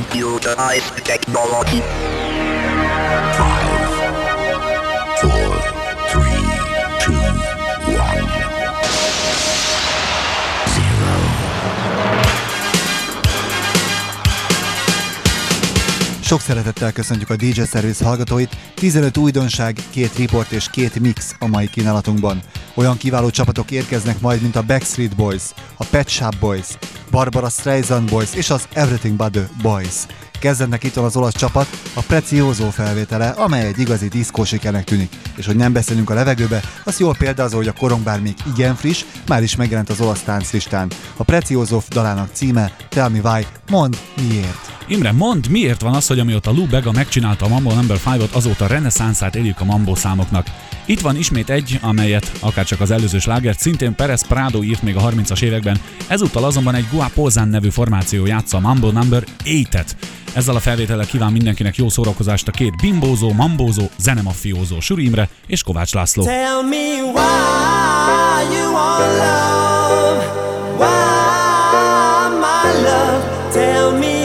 computerized technology. Sok szeretettel köszöntjük a DJ Service hallgatóit. 15 újdonság, két report és két mix a mai kínálatunkban. Olyan kiváló csapatok érkeznek majd, mint a Backstreet Boys, a Pet Shop Boys, Barbara Streisand Boys és az Everything But The Boys. Kezdenek itt az olasz csapat, a Prezioso felvétele, amely egy igazi diszkó sikernek tűnik. És hogy nem beszélünk a levegőbe, az jól példázó, hogy a korong bár még igen friss, már is megjelent az olasz tánclistán. A Prezioso dalának címe Tell Me Why, mond miért. Imre, mondd, miért van az, hogy amióta Lou Bega megcsinálta a Mambo Number 5-ot, azóta reneszánszát éljük a Mambo számoknak. Itt van ismét egy, amelyet akárcsak az előző slágert szintén Perez Prado írt még a 30-as években, ezúttal azonban egy Guapozán nevű formáció játsza a Mambo Number 8-et. Ezzel a felvétellel kíván mindenkinek jó szórakozást a két bimbózó, mambózó, zenemafiózó Suri és Kovács László. Tell me why you want love, why my love. Tell me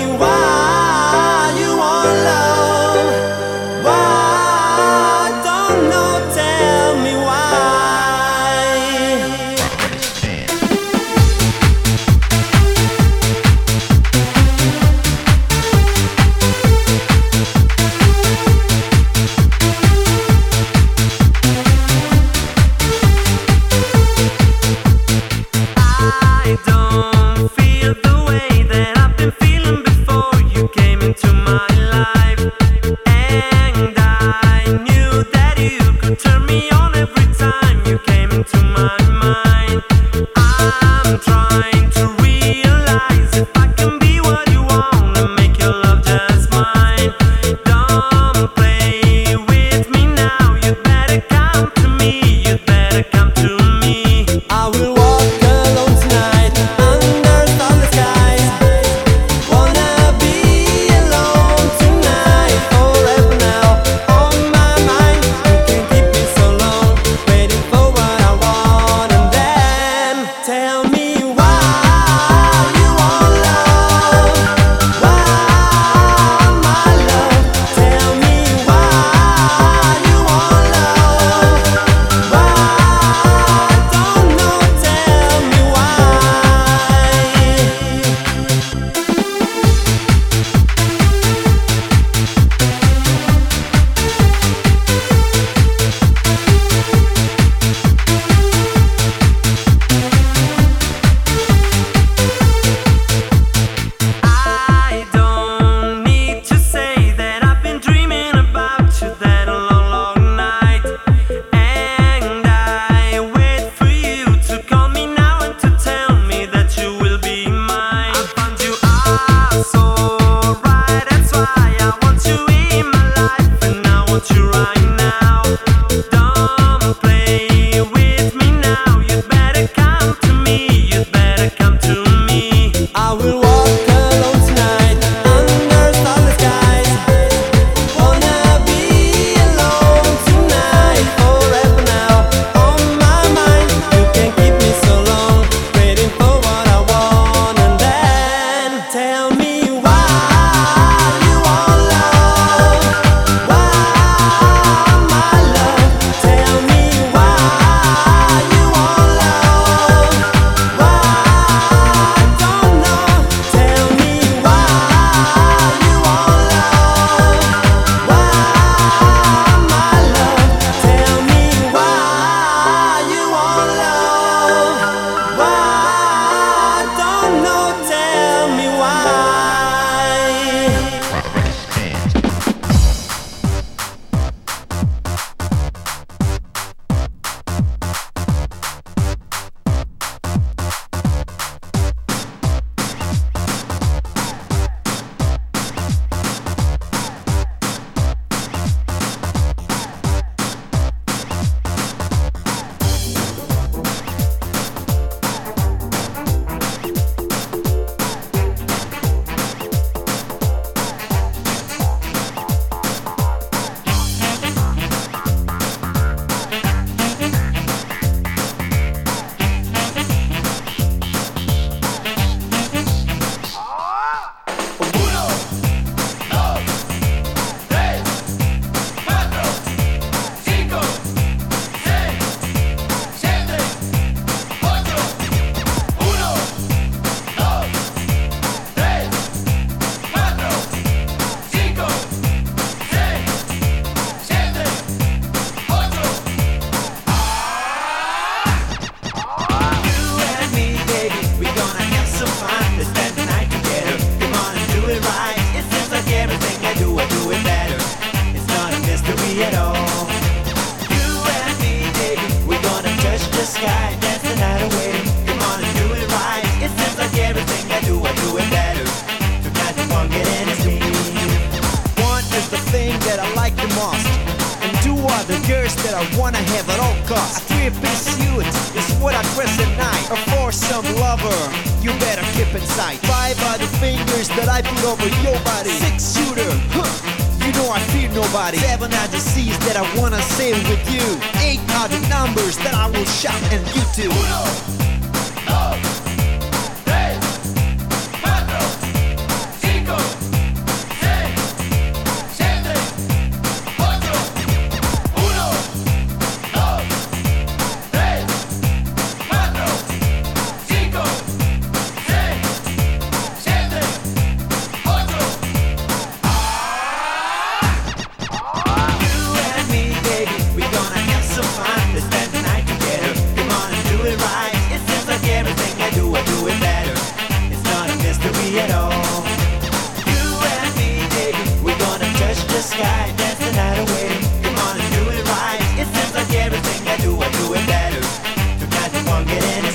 letters. Got the getting. in.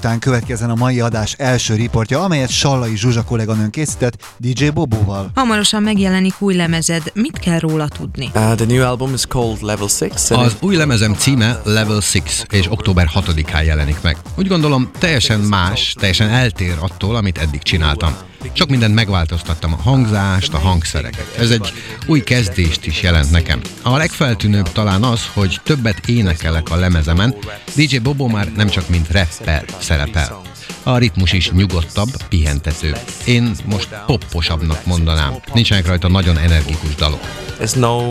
Után következzen a mai adás első riportja, amelyet Sallai Zsuzsa kolléganőn készített DJ Bobóval. Hamarosan megjelenik új lemezed, mit kell róla tudni? Uh, the new album is called Level 6. and Az új lemezem címe Level 6, és október 6-án jelenik meg. Úgy gondolom, teljesen más, teljesen eltér attól, amit eddig csináltam. Sok mindent megváltoztattam, a hangzást, a hangszereket. Ez egy új kezdést is jelent nekem. A legfeltűnőbb talán az, hogy többet énekelek a lemezemen, DJ Bobo már nem csak mint rapper szerepel. A ritmus is nyugodtabb, pihentető. Én most popposabbnak mondanám. Nincsenek rajta nagyon energikus dalok. There's no,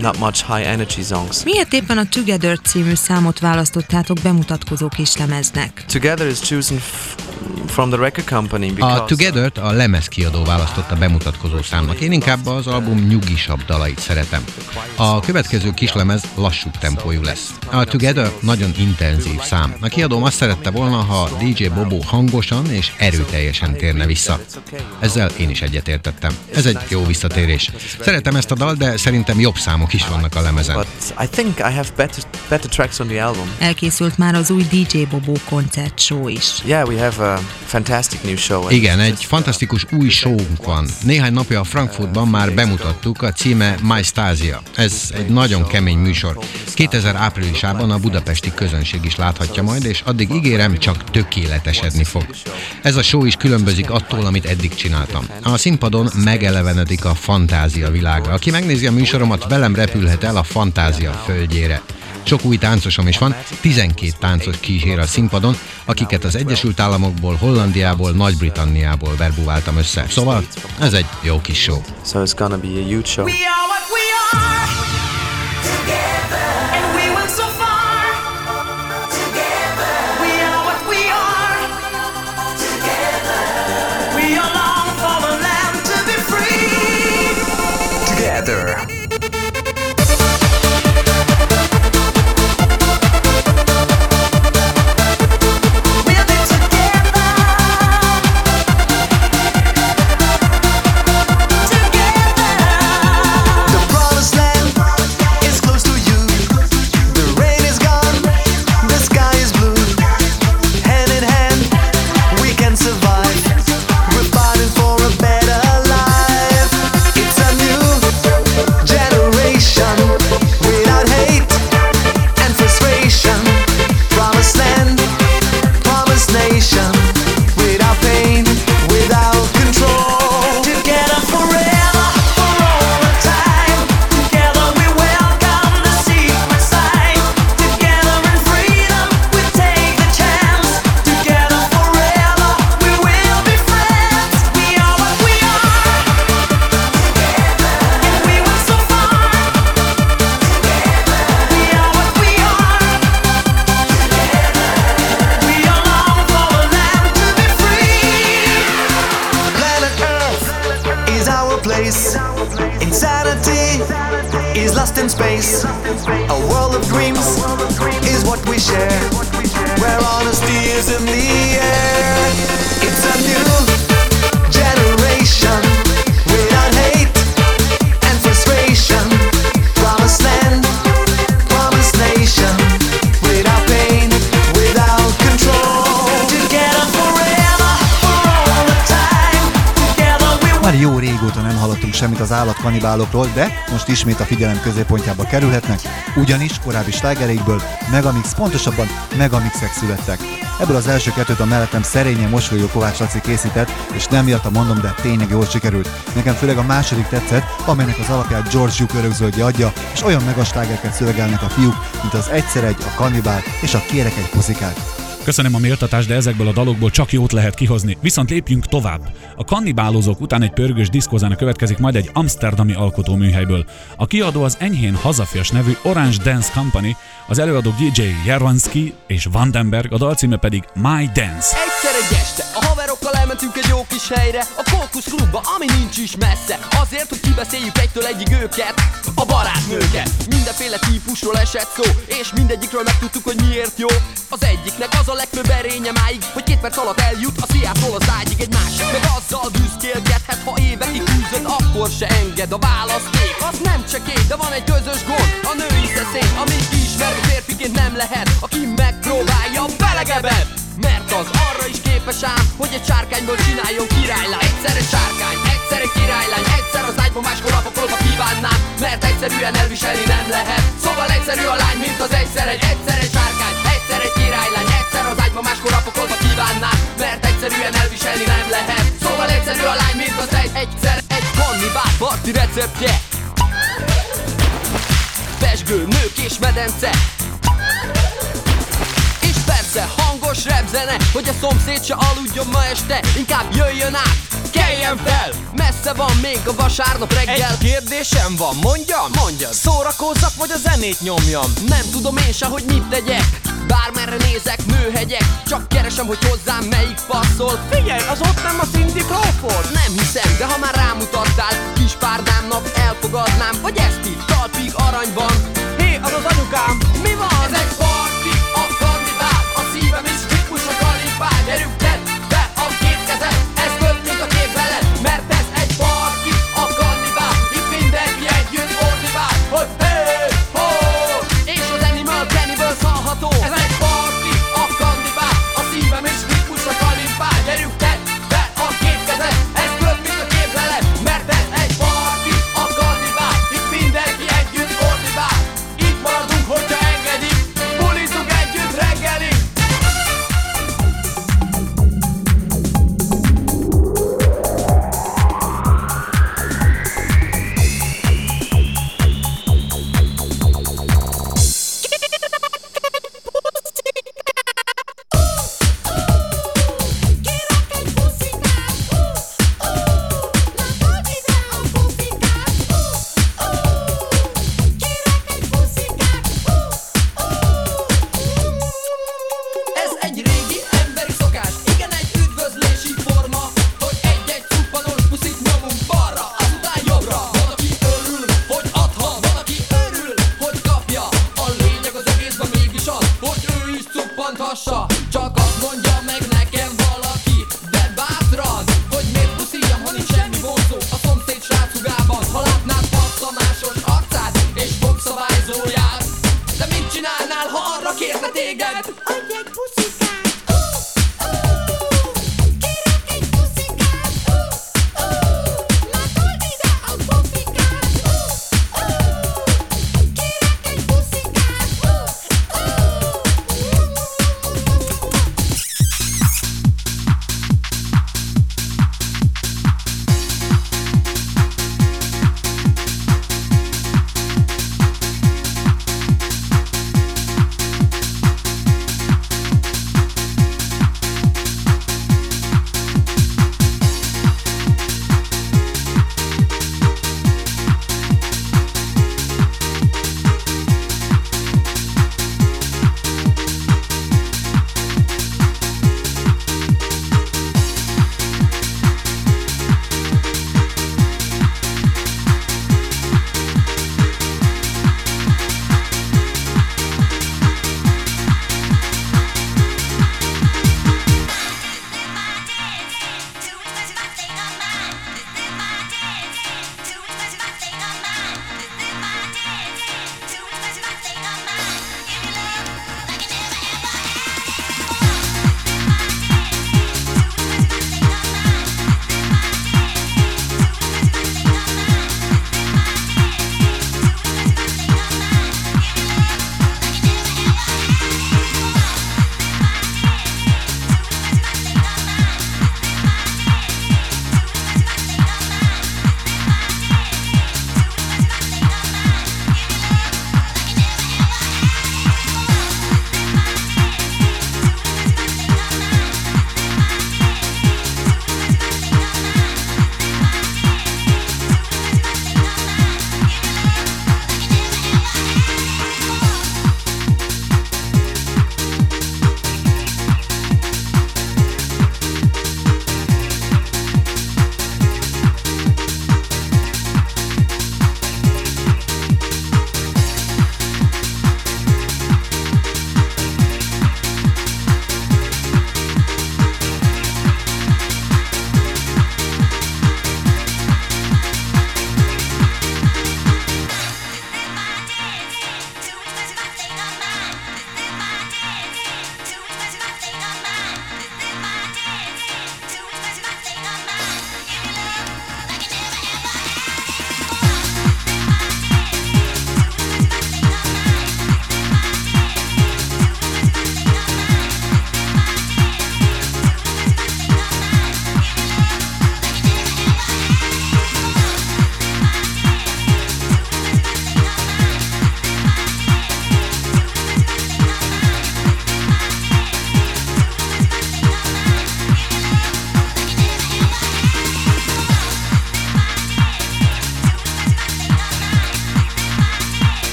not much high energy songs. Miért éppen a Together című számot választottátok bemutatkozó kislemeznek? Together is chosen from the record company because A Together-t a lemezkiadó választotta bemutatkozó számnak. Én inkább az album nyugisabb dalait szeretem. A következő kislemez lassú tempójú lesz. A Together nagyon intenzív szám. A kiadóm azt szerette volna, ha DJ Bobo hangosan és erőteljesen térne vissza. Ezzel én is egyetértettem. Ez egy jó visszatérés. Szeretem ezt a dal, de szerintem jobb számok is vannak a lemezen. But I think I have better better tracks on the album. Elkészült már az új DJ Bobó koncertshow is. Yeah, we have a fantastic new show. Igen, egy fantasztikus új showunk van. Néhány napja a Frankfurtban már bemutattuk, a címe My Stasia. Ez egy nagyon kemény műsor. 2000 áprilisában a budapesti közönség is láthatja majd, és addig ígérem, csak tökéletesedni fog. Ez a show is különbözik attól, amit eddig csináltam. A színpadon megelevenedik a fantázia világa. Aki megnézi a műsoromat, velem repülhet el a fantázia földjére. Sok új táncosom is van, 12 táncos kísér a színpadon, akiket az Egyesült Államokból, Hollandiából, Nagy-Britanniából verbuváltam össze. Szóval ez egy jó kis show. So it's gonna be a huge show. We are what we are together, Már jó régóta nem hallottunk semmit az állatkanibálokról, de most ismét a figyelem középpontjába kerülhetnek, ugyanis korábbi slágereikből Megamix, pontosabban Megamixek születtek. Ebből az első kettőt a mellettem szerényen mosolyó Kovács Laci készített, és nem miatt mondom, de tényleg jól sikerült. Nekem főleg a második tetszett, amelynek az alapját George Duke örökzöldje adja, és olyan megaslágereket szövegelnek a fiúk, mint az Egyszer egy, a Kannibál és a Kérek egy puszikát. Köszönöm a méltatást, de ezekből a dalokból csak jót lehet kihozni. Viszont lépjünk tovább. A kannibálozók után egy pörgős diszkózána következik majd egy amsterdami alkotóműhelyből. A kiadó az enyhén hazafias nevű Orange Dance Company, az előadók DJ Jarvanski és Vandenberg, a dalcíme pedig My Dance. Egyszer egy este, a haverokkal elmentünk egy jó kis helyre A Kókusz klubba, ami nincs is messze. Azért, hogy kibeszéljük egytől egyig őket A barátnőket. Mindenféle típusról esett szó És mindegyikről megtudtuk, hogy miért jó. Az egyiknek az a legfőbb erénye máig Hogy két perc alatt eljut a sziától az ágyig Egy másik. Meg azzal büszkélkedhet Ha évekig küzdött, akkor se enged a választék Az nem csekély, de van egy közös gond. A női szeszély, amit ismer férfiként nem lehet. Aki megpróbálja, belegebb mert az arra is képes ám, hogy egy sárkányból csináljon királylány Egyszer egy sárkány, egyszer egy királylány Egyszer az ágyban máskor apakolva kívánnám. Mert egyszerűen elviselni nem lehet. Szóval egyszerű a lány, mint az egyszer egy Egyszer egy sárkány, egyszer egy királylány. Egyszer az ágyban máskor apakolva kívánnám. Mert egyszerűen elviselni nem lehet. Szóval egyszerű a lány, mint az egy Egyszer egy kannibál parti receptje. Pesgő, nők és medence és persze hangos repzene Hogy a szomszéd se aludjon ma este Inkább jöjjön át, keljen fel. Messze van még a vasárnap reggel. Egy kérdésem van, mondjam? Mondjad. Szórakozzak, vagy a zenét nyomjam? Nem tudom én se, hogy mit tegyek. Bármerre nézek, nőhegyek Csak keresem, hogy hozzám melyik passzol. Figyelj, az ott nem a Cindy Crawford. Nem hiszem, de ha már rámutattál Kis párdámnak elfogadnám Vagy ezt itt talpig aranyban. Hé, az az anyukám. Mi van? Ez egy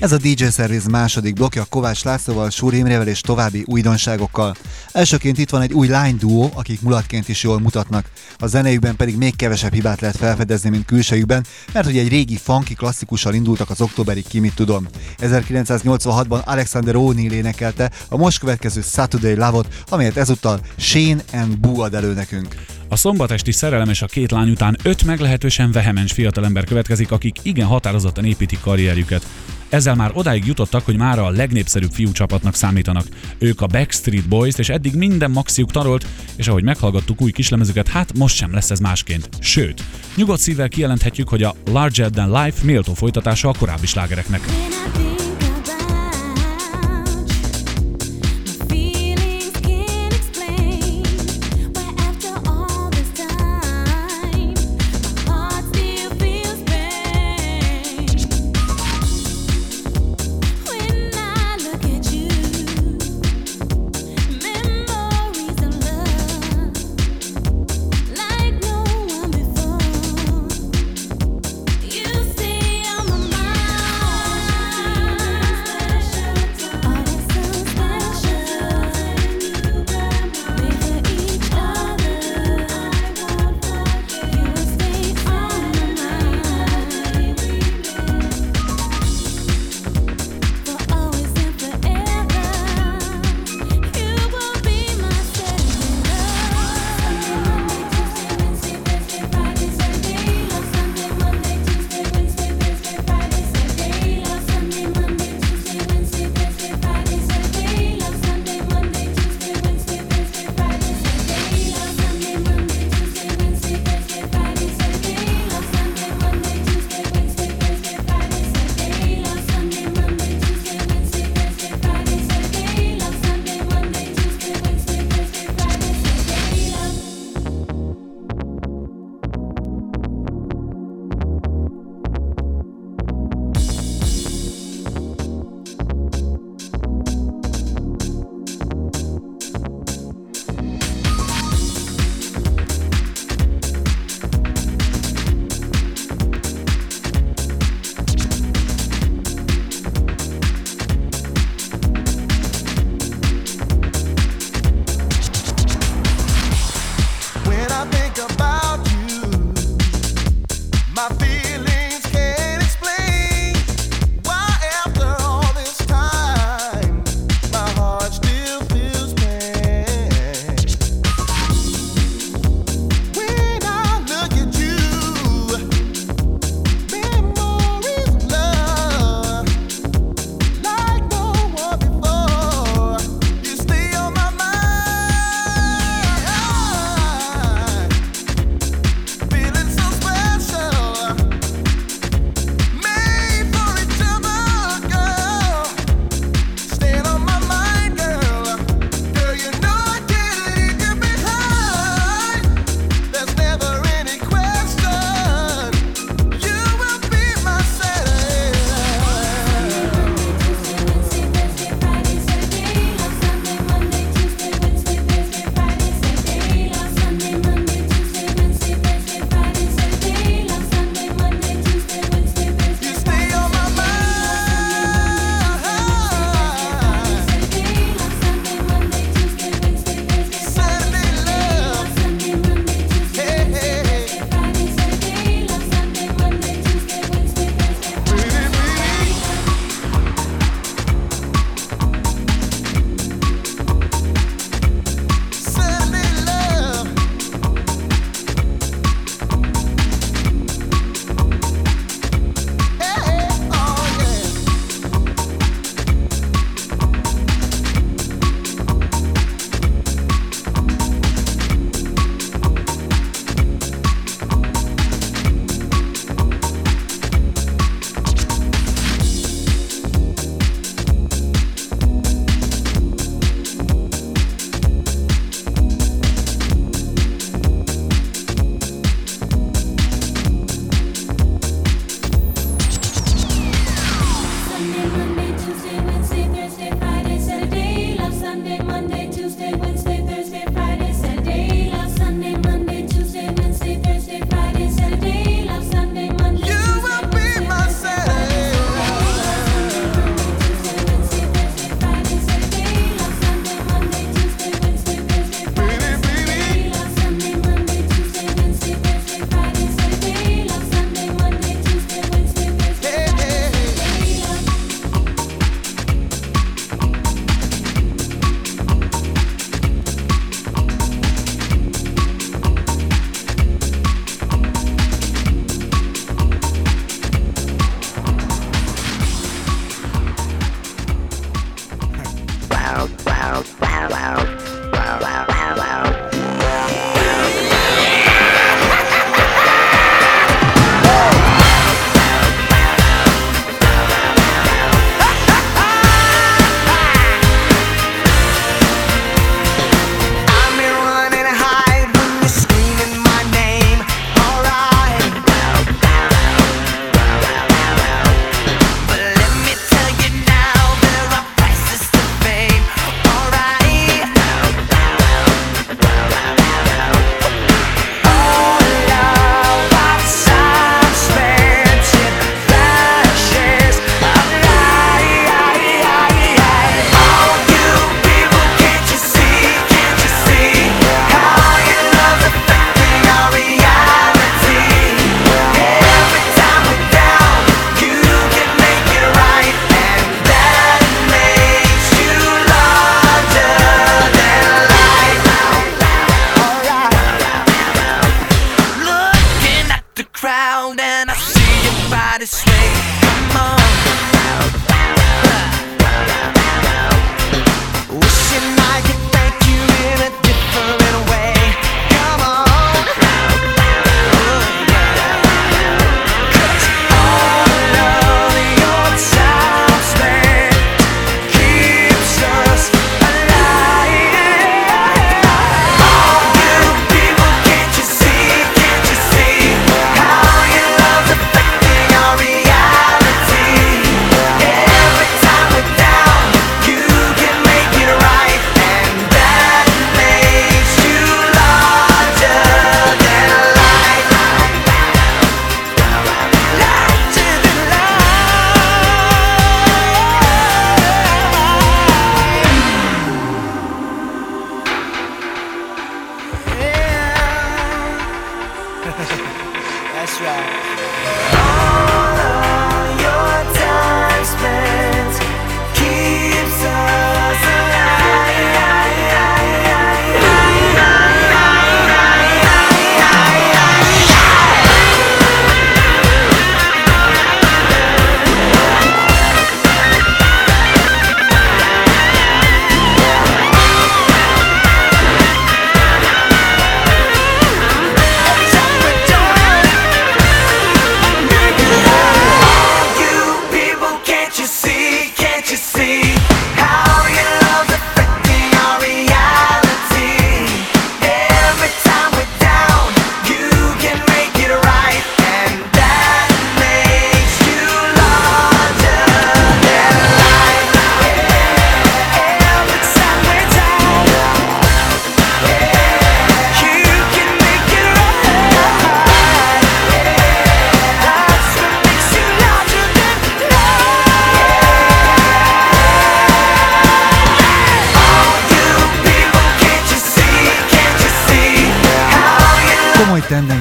Ez a DJ Service második blokja Kovács Lászlóval, Súr Imrével és további újdonságokkal. Elsőként itt van egy új lány duó, akik mulatként is jól mutatnak. A zenéjükben pedig még kevesebb hibát lehet felfedezni, mint külsejükben, mert hogy egy régi funky klasszikussal indultak az októberi ki mit tudom. 1986-ban Alexander O'Neill énekelte a most következő Saturday Love-ot, amelyet ezúttal Shane and Boo ad elő nekünk. A szombatesti szerelem és a két lány után öt meglehetősen vehemens fiatalember következik, akik igen határozottan építik karrierjüket. Ezzel már odáig jutottak, hogy már a legnépszerűbb fiú csapatnak számítanak. Ők a Backstreet Boys, és eddig minden maxiuk tarolt, és ahogy meghallgattuk új kislemezüket, hát most sem lesz ez másként. Sőt, nyugodt szívvel kijelenthetjük, hogy a Larger Than Life méltó folytatása a korábbi slágereknek. See, I'm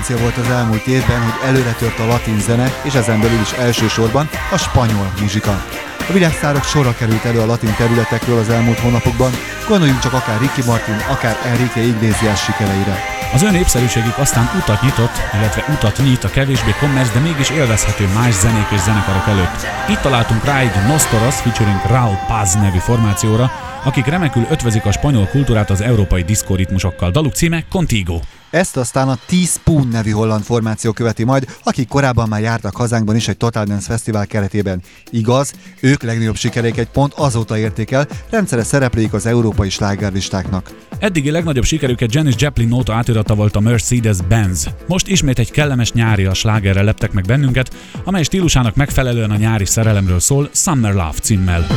tendencia volt az elmúlt évben, hogy előre tört a latin zene, és ezen belül is elsősorban a spanyol muzsika. A világszárok sorra került elő a latin területekről az elmúlt hónapokban, gondoljunk csak akár Ricky Martin, akár Enrique Iglesias sikereire. Az ön népszerűségük aztán utat nyitott, illetve utat nyit a kevésbé kommersz, de mégis élvezhető más zenék és zenekarok előtt. Itt találtunk rá egy Nostoros featuring Raul Paz nevű formációra, akik remekül ötvezik a spanyol kultúrát az európai diszkoritmusokkal. Daluk címe Contigo. Ezt aztán a T-Spoon nevű holland formáció követi majd, akik korábban már jártak hazánkban is egy Total Dance Fesztivál keretében. Igaz, ők legnagyobb sikereiket pont azóta érték el, rendszeres szereplőik az európai slágerlistáknak. Eddigi legnagyobb sikerüket Janis Joplin óta átiratta volt a Mercedes-Benz. Most ismét egy kellemes nyári a slágerrel leptek meg bennünket, amely stílusának megfelelően a nyári szerelemről szól Summer Love címmel.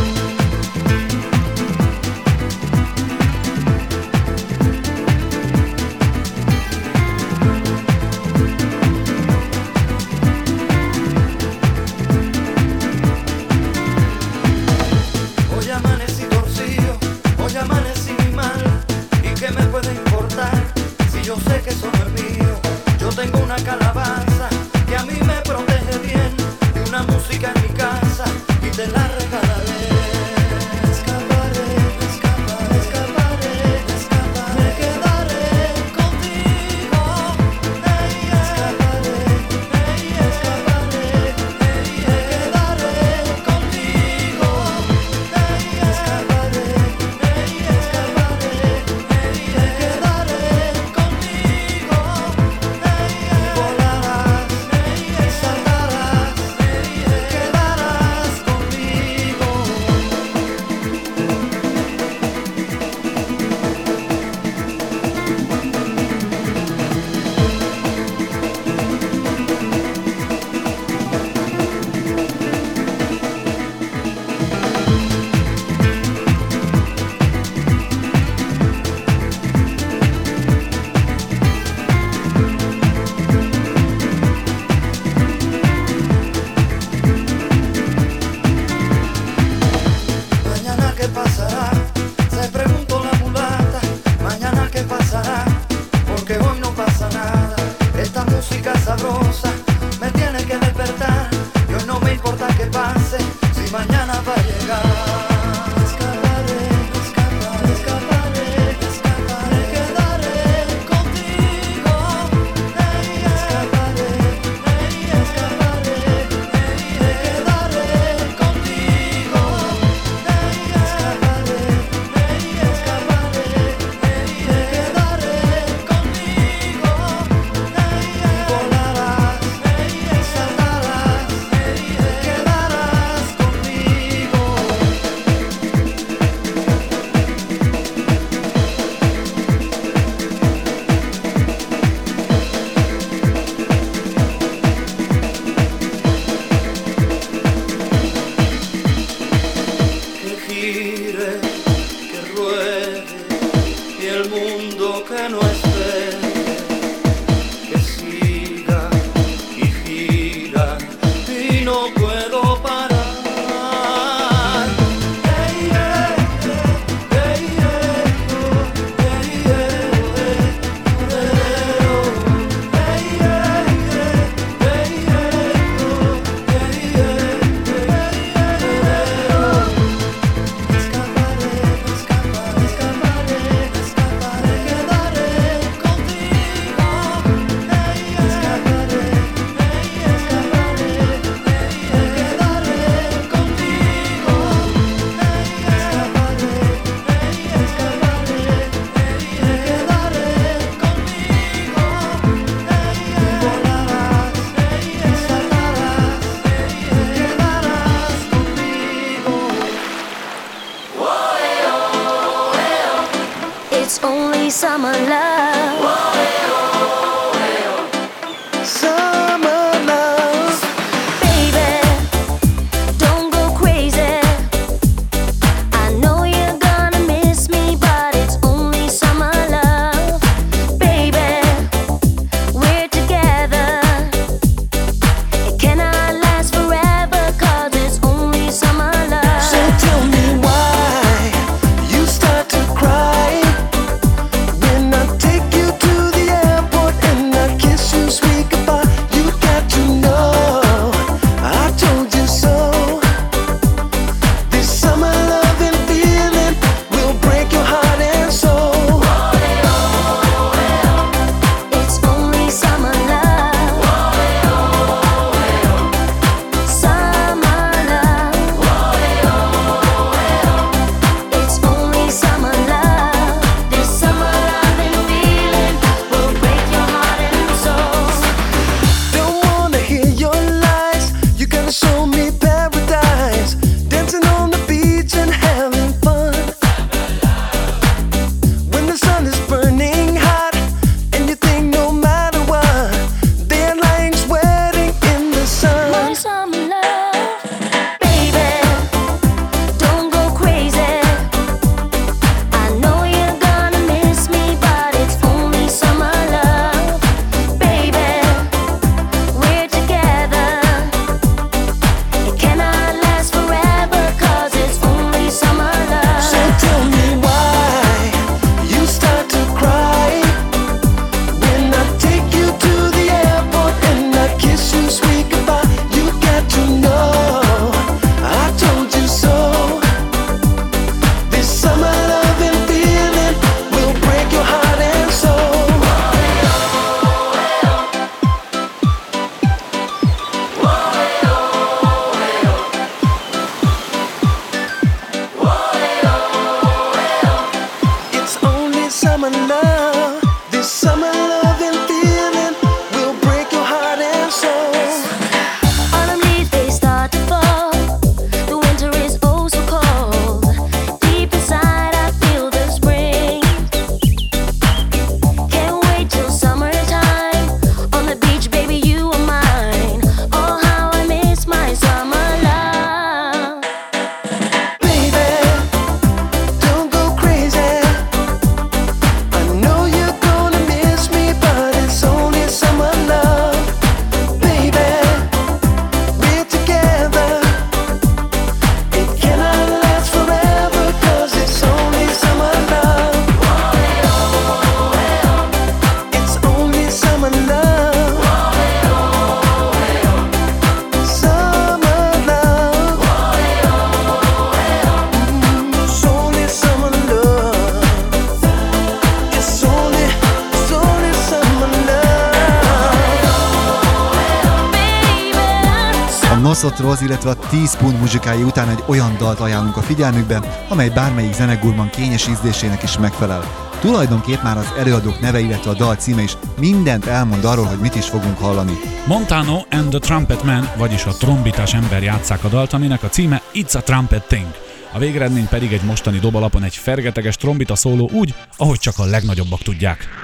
Nosotros, illetve a 10 pont muzsikái után egy olyan dalt ajánlunk a figyelmükbe, amely bármelyik zenegurman kényes ízlésének is megfelel. Tulajdonképp már az előadók neve, illetve a dal címe is mindent elmond arról, hogy mit is fogunk hallani. Montano and the Trumpet Man, vagyis a trombitás ember játszák a dalt, aminek a címe It's a Trumpet Thing. A végeredmény pedig egy mostani dobalapon egy fergeteges trombita szóló úgy, ahogy csak a legnagyobbak tudják.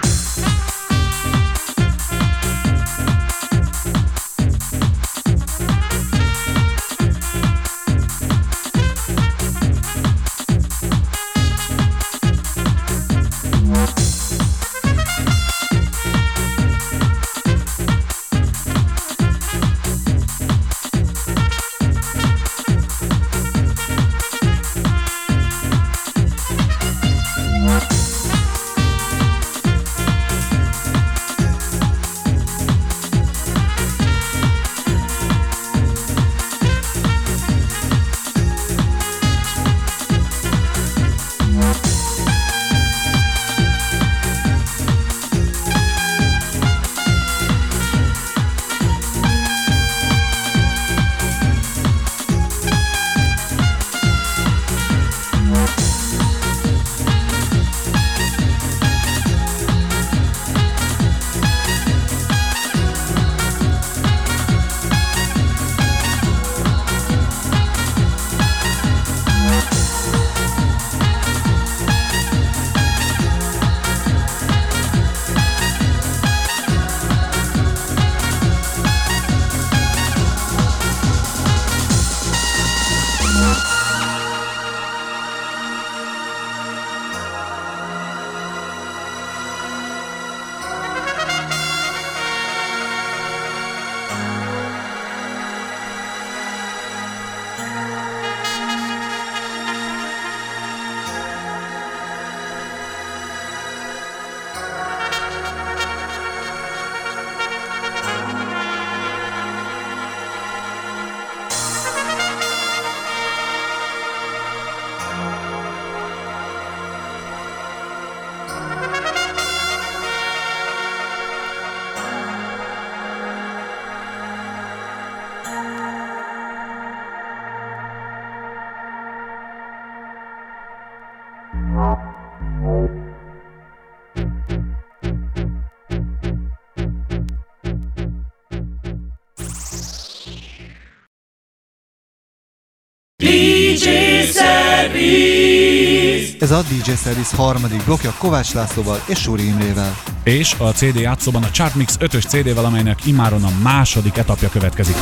Ez a DJ Service harmadik blokja Kovács Lászlóval és Suri Imrével. És a CD játszóban a Chartmix 5-ös CD-vel, amelynek imáron a második etapja következik.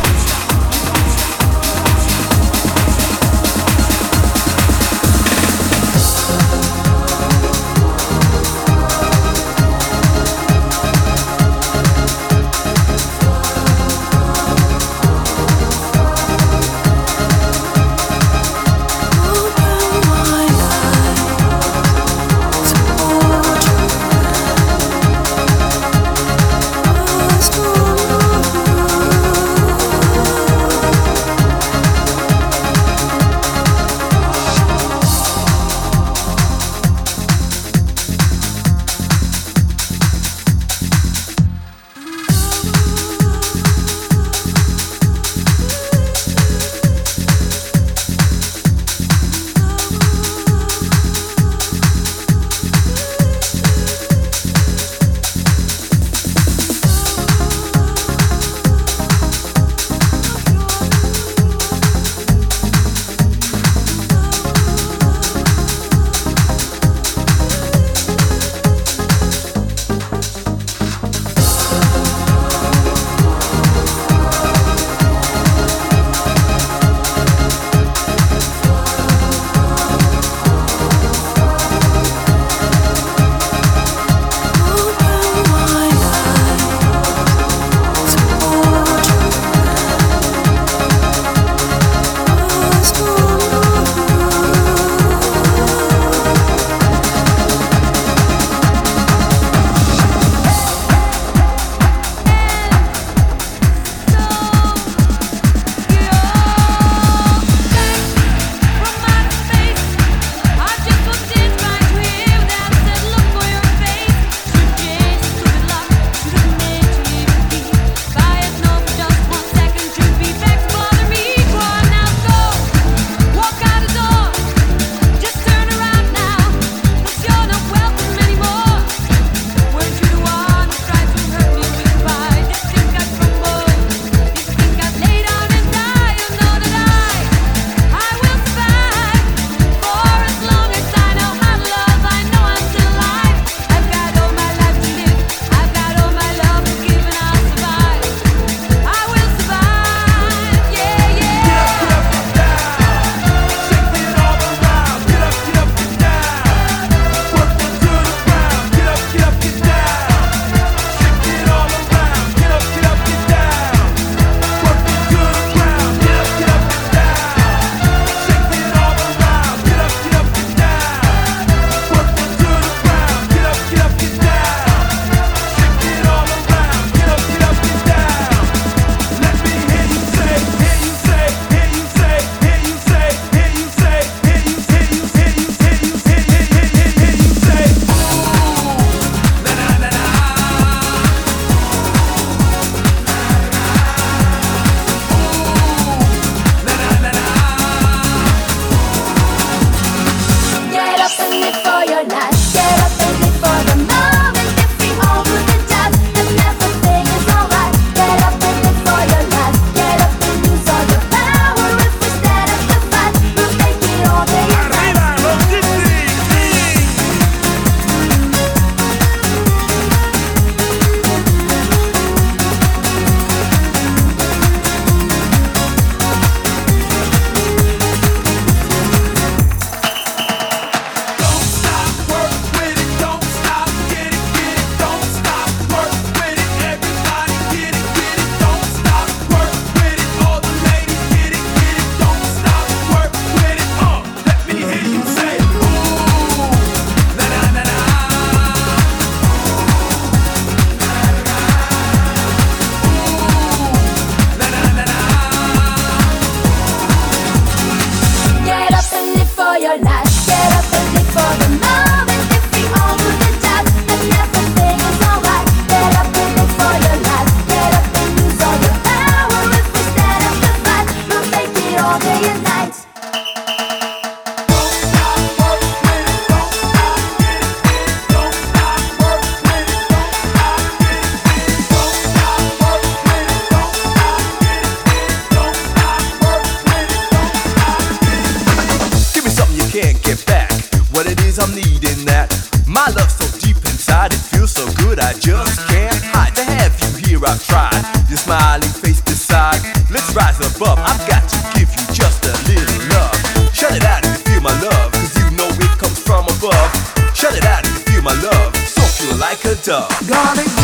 I've tried. Your smiling face beside. Let's rise above. I've got to give you just a little love. Shut it out if you feel my love, cause you know it comes from above. Shut it out if you feel my love, so pure like a dove. Gonna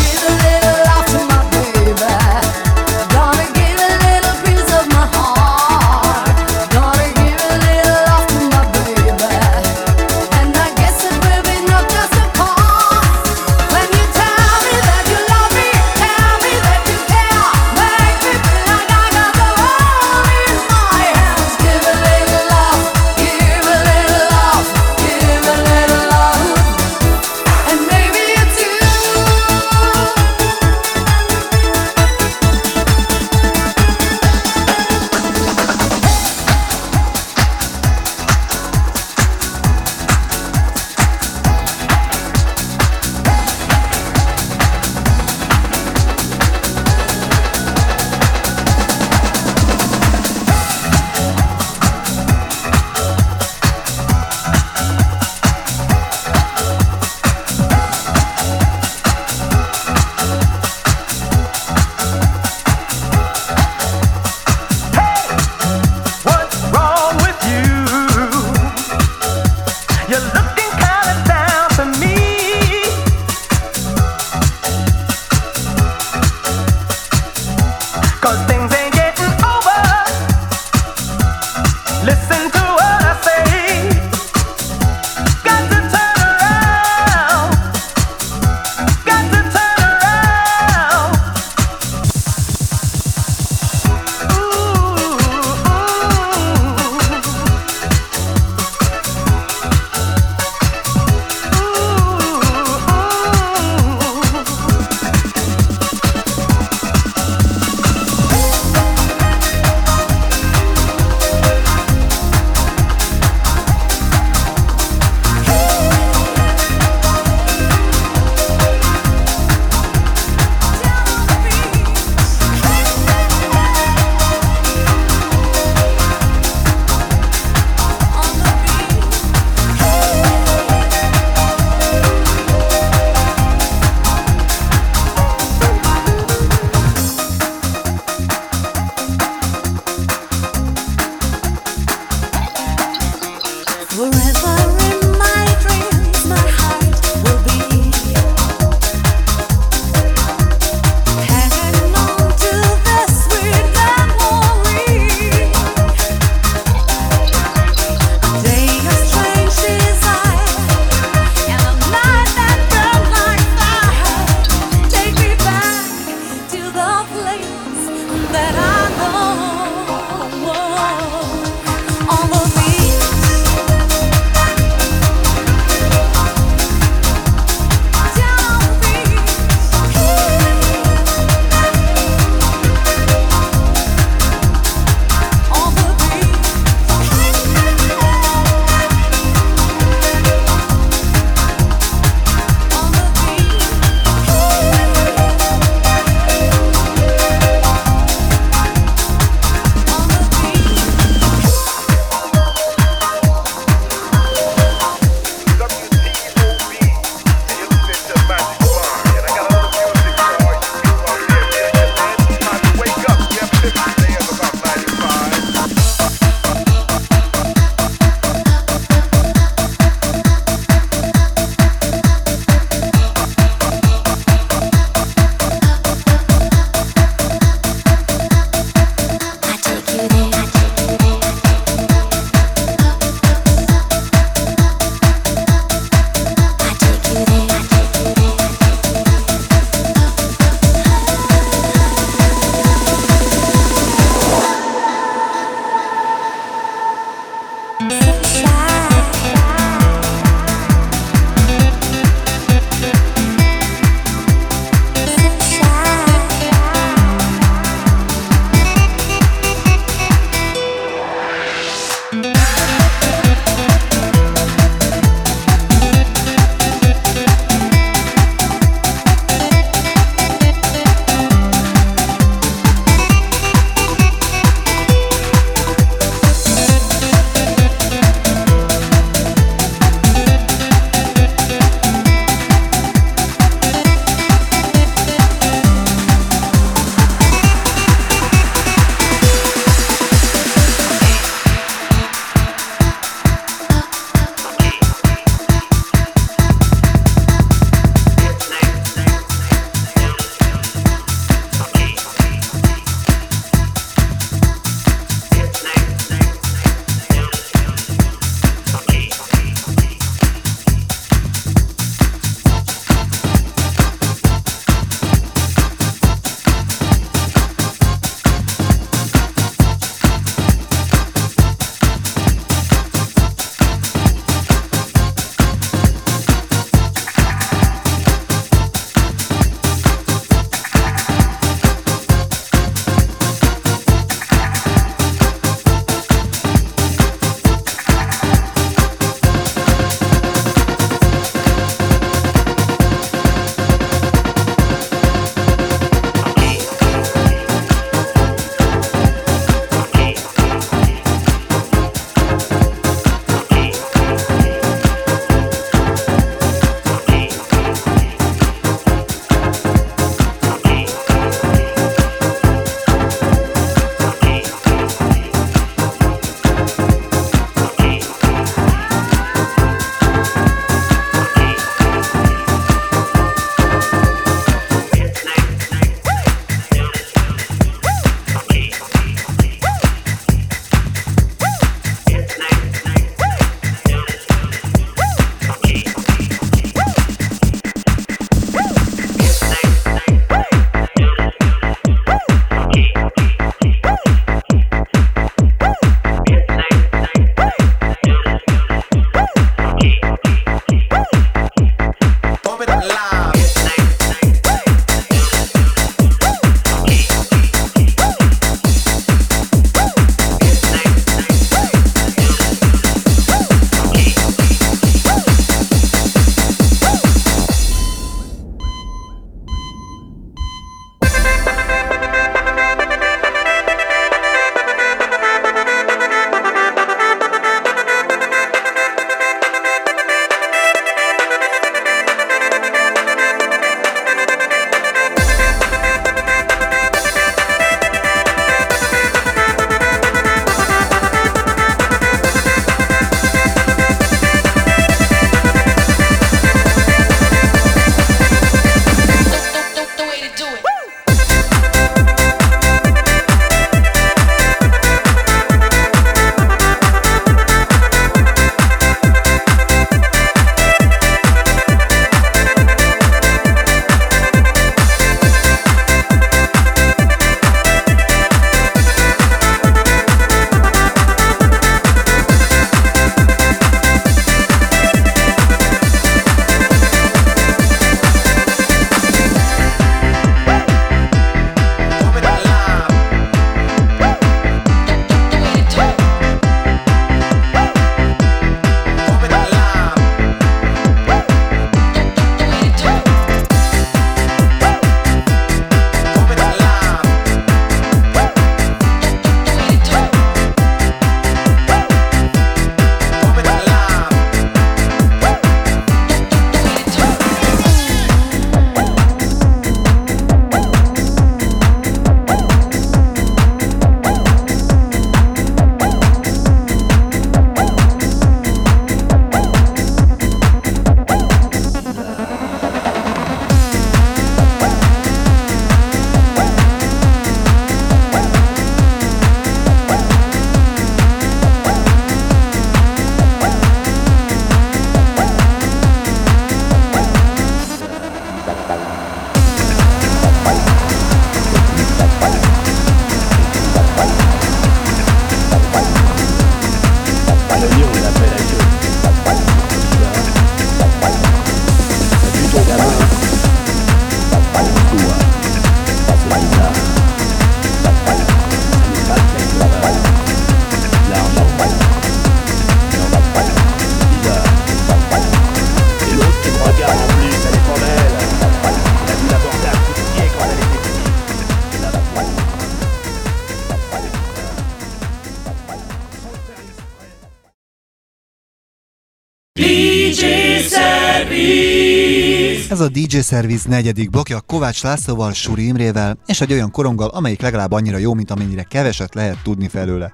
a DJ Service negyedik blokja Kovács Lászlóval, Suri Imrével és egy olyan koronggal, amelyik legalább annyira jó, mint amennyire keveset lehet tudni felőle.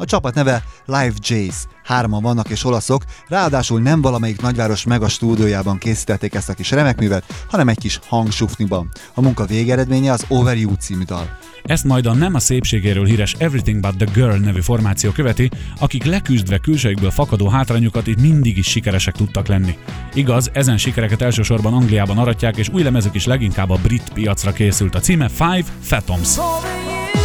A csapat neve Live Jays, hárman vannak és olaszok, ráadásul nem valamelyik nagyváros meg a stúdiójában készítették ezt a kis remekművet, hanem egy kis hangsufniban. A munka végeredménye az Over You című dal. Ezt majd a nem a szépségéről híres Everything But The Girl nevű formáció követi, akik leküzdve külsejükből fakadó hátrányokat itt mindig is sikeresek tudtak lenni. Igaz, ezen sikereket elsősorban Angliában aratják, és új lemezük is leginkább a brit piacra készült. A címe Five Fathoms. And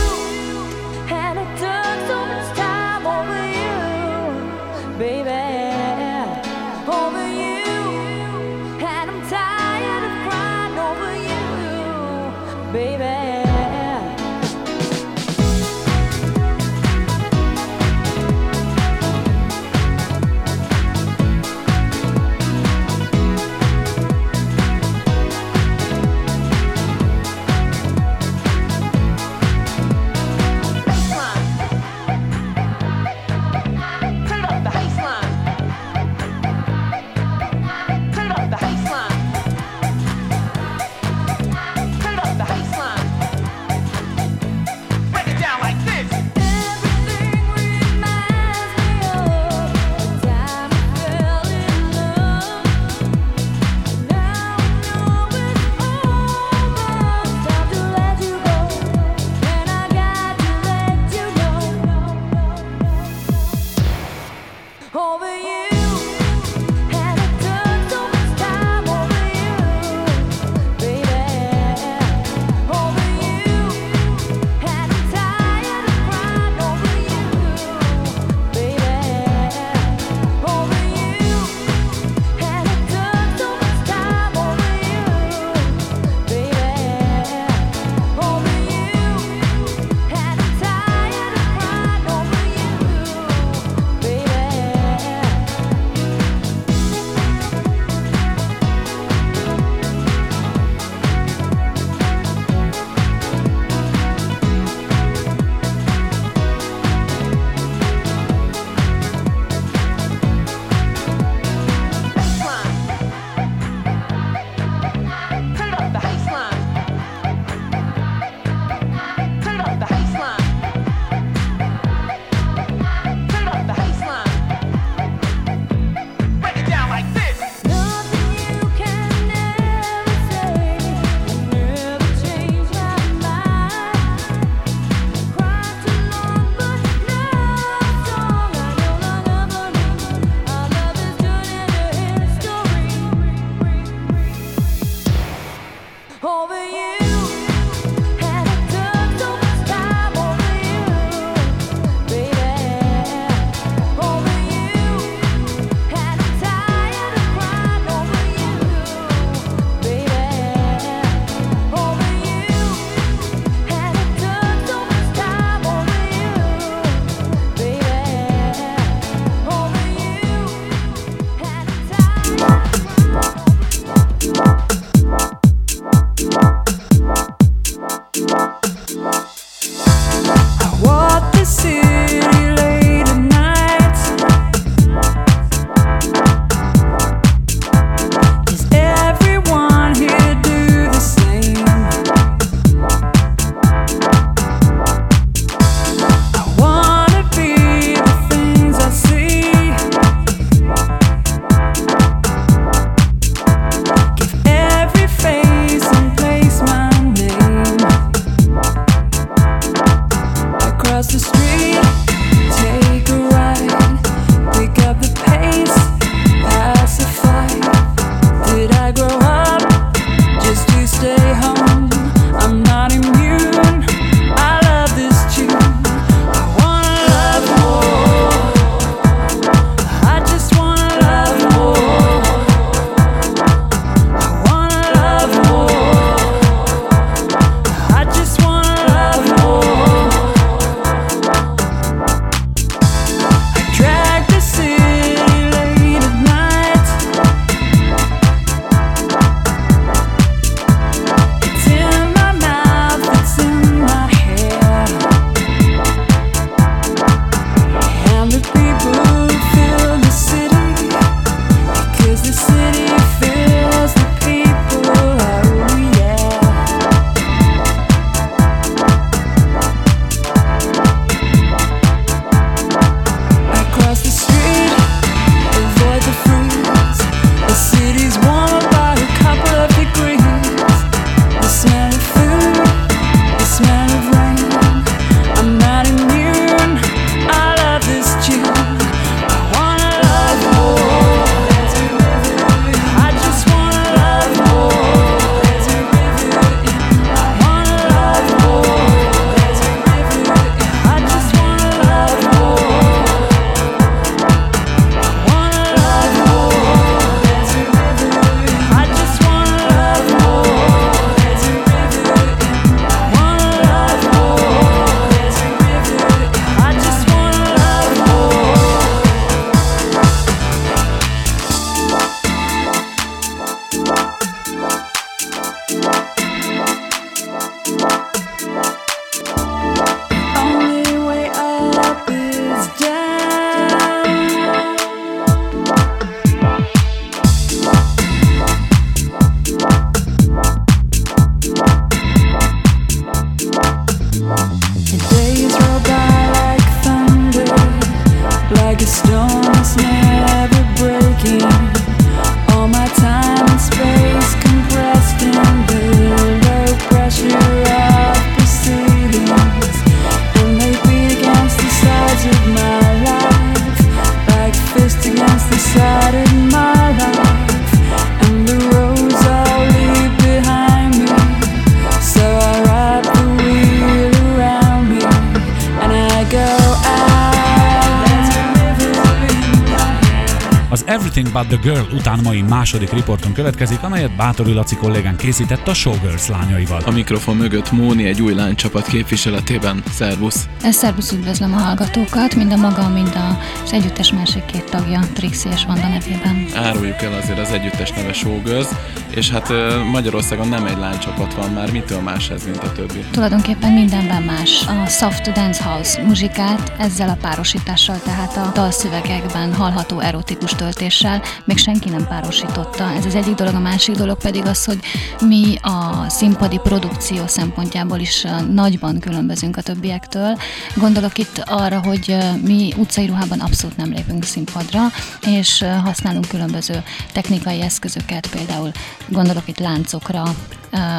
The Girl után mai második riporton következik, amelyet Bátori Laci kollégán készített a Showgirls lányaival. A mikrofon mögött Móni egy új lánycsapat képviseletében. Szervusz! Szerbusz, üdvözlöm a hallgatókat, mind a maga, mind az együttes másik két tagja, Trixie és Vanda nevében. Áruljuk el azért az együttes neve Showgirls, és hát Magyarországon nem egy lánycsapat van már, mitől más ez, mint a többi? Tulajdonképpen mindenben más. A soft dance house muzsikát ezzel a párosítással, tehát a dalszövegekben hallható erotikus töltéssel még senki nem párosította. Ez az egyik dolog, a másik dolog pedig az, hogy mi a színpadi produkció szempontjából is ö, nagyban különbözünk a többiektől. Gondolok itt arra, hogy ö, mi utcai ruhában abszolút nem lépünk színpadra, és ö, használunk különböző technikai eszközöket, például gondolok itt láncokra,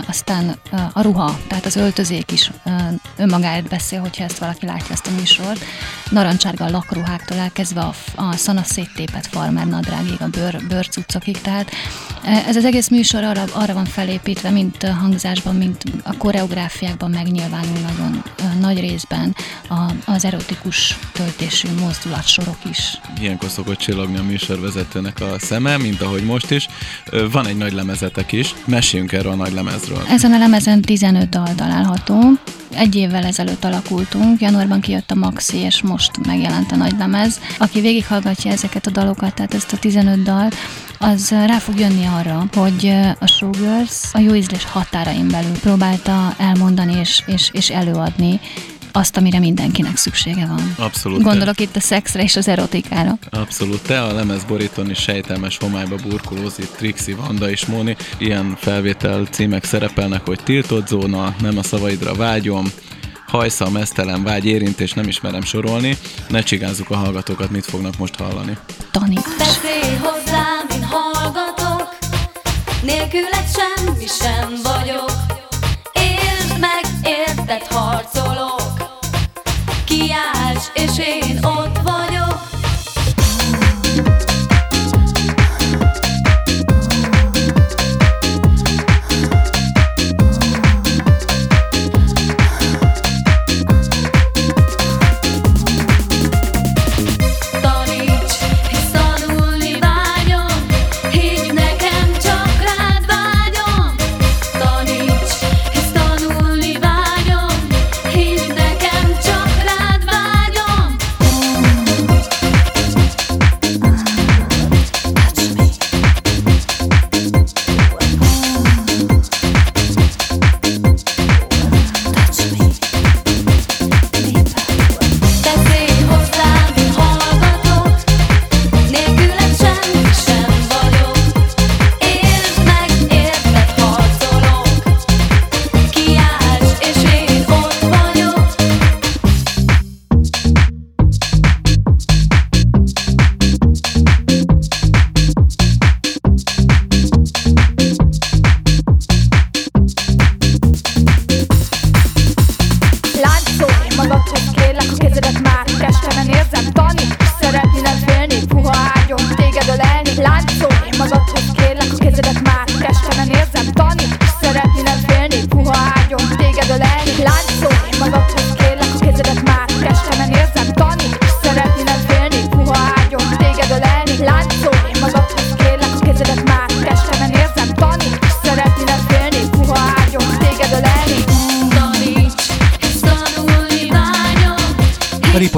aztán a ruha, tehát az öltözék is önmagáért beszél, hogyha ezt valaki látja ezt a műsort. Narancsárga lakruháktól elkezdve a, a szana széttépet farmer nadrágig, a bőr, bőrcuccokig, tehát ez az egész műsor arra, arra van felépítve, mint a hangzásban, mint a koreográfiákban megnyilvánul nagyon nagy részben a, az erotikus töltésű mozdulatsorok is. Ilyenkor szokott csillogni a műsorvezetőnek a szeme, mint ahogy most is. Van egy nagy lemezetek is, meséljünk erről a nagy lemezről. Ezen a lemezen 15 dal található. Egy évvel ezelőtt alakultunk, januárban kijött a Maxi, és most megjelent a nagy lemez. Aki végighallgatja ezeket a dalokat, tehát ezt a 15 dalt, az rá fog jönni arra, hogy a Showgirls a jó ízlés határain belül próbálta elmondani és, és, és előadni azt, amire mindenkinek szüksége van. Abszolút. Gondolok itt a szexre és az erotikára. Abszolút. Te a lemezborítón is sejtelmes homályba burkolózik, Trixi, Vanda és Móni. Ilyen felvétel címek szerepelnek, hogy tiltott zóna, nem a szavaidra vágyom, hajszal, mesztelen vágy, érintés, nem ismerem sorolni. Ne csigázzuk a hallgatókat, mit fognak most hallani. Tanít. Beszélj hozzám, én hallgatok, nélküled semmi sem vagyok. Kiálts, és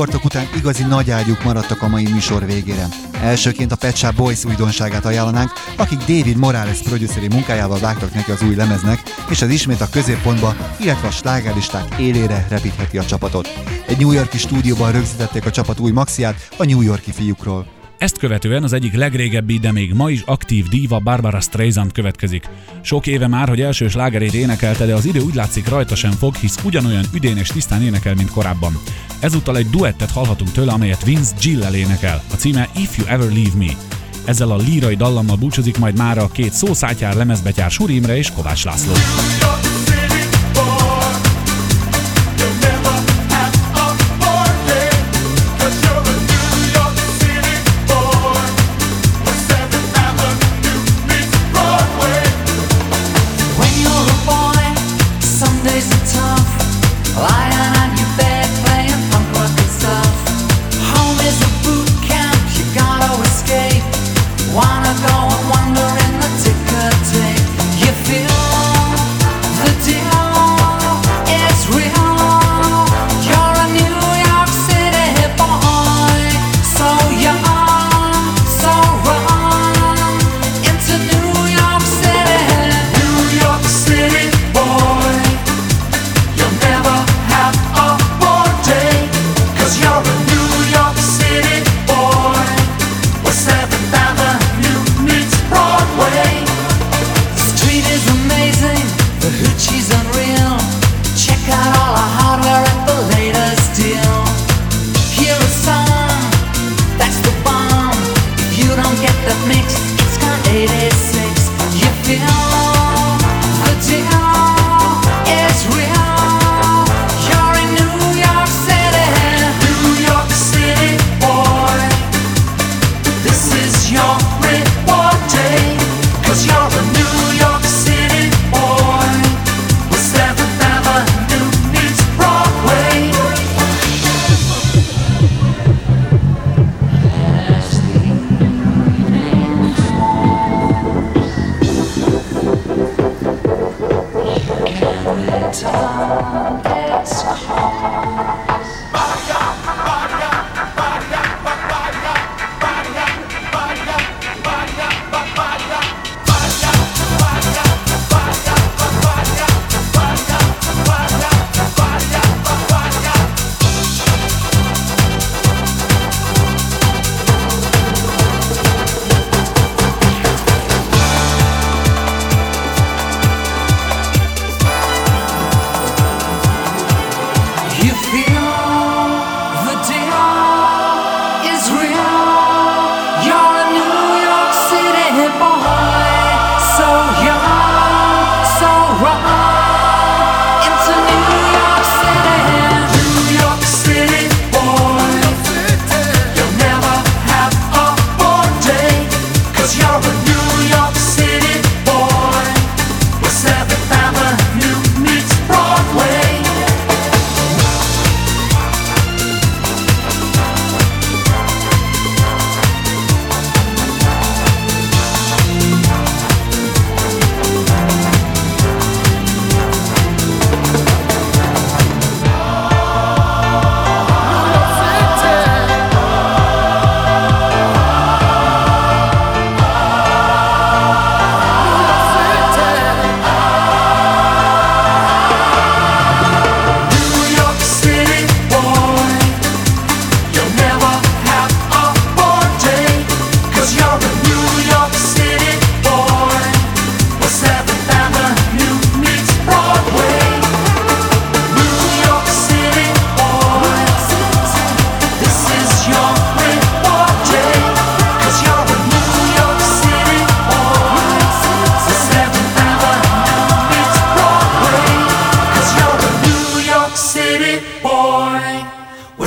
riportok után igazi nagy ágyuk maradtak a mai műsor végére. Elsőként a Pet Shop Boys újdonságát ajánlanánk, akik David Morales produceri munkájával vágtak neki az új lemeznek, és az ismét a középpontba, illetve a slágerlisták élére repítheti a csapatot. Egy New Yorki stúdióban rögzítették a csapat új maxiát a New Yorki fiúkról. Ezt követően az egyik legrégebbi, de még ma is aktív díva Barbara Streisand következik. Sok éve már, hogy első slágerét énekelte, de az idő úgy látszik rajta sem fog, hisz ugyanolyan üdén és tisztán énekel, mint korábban. Ezúttal egy duettet hallhatunk tőle, amelyet Vince Gill-el énekel. A címe If You Ever Leave Me. Ezzel a lírai dallammal búcsúzik majd már a két szószátyár lemezbetyár Surimre és Kovács László.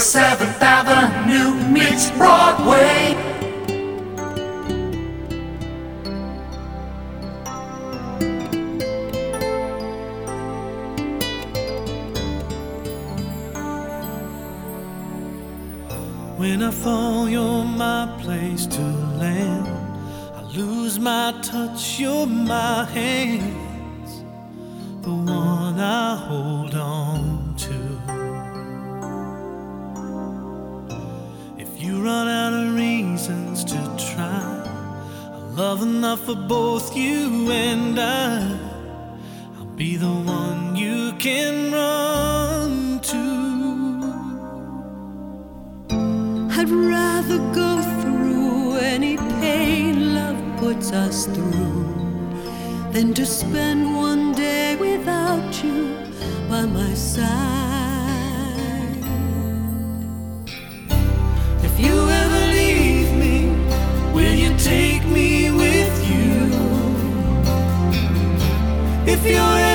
7th Avenue meets Broadway. When I fall, you're my place to land. I lose my touch, you're my hands. The one I hold love enough for both you and I. I'll be the one you can run to. I'd rather go through any pain love puts us through than to spend one day without you by my side. if you're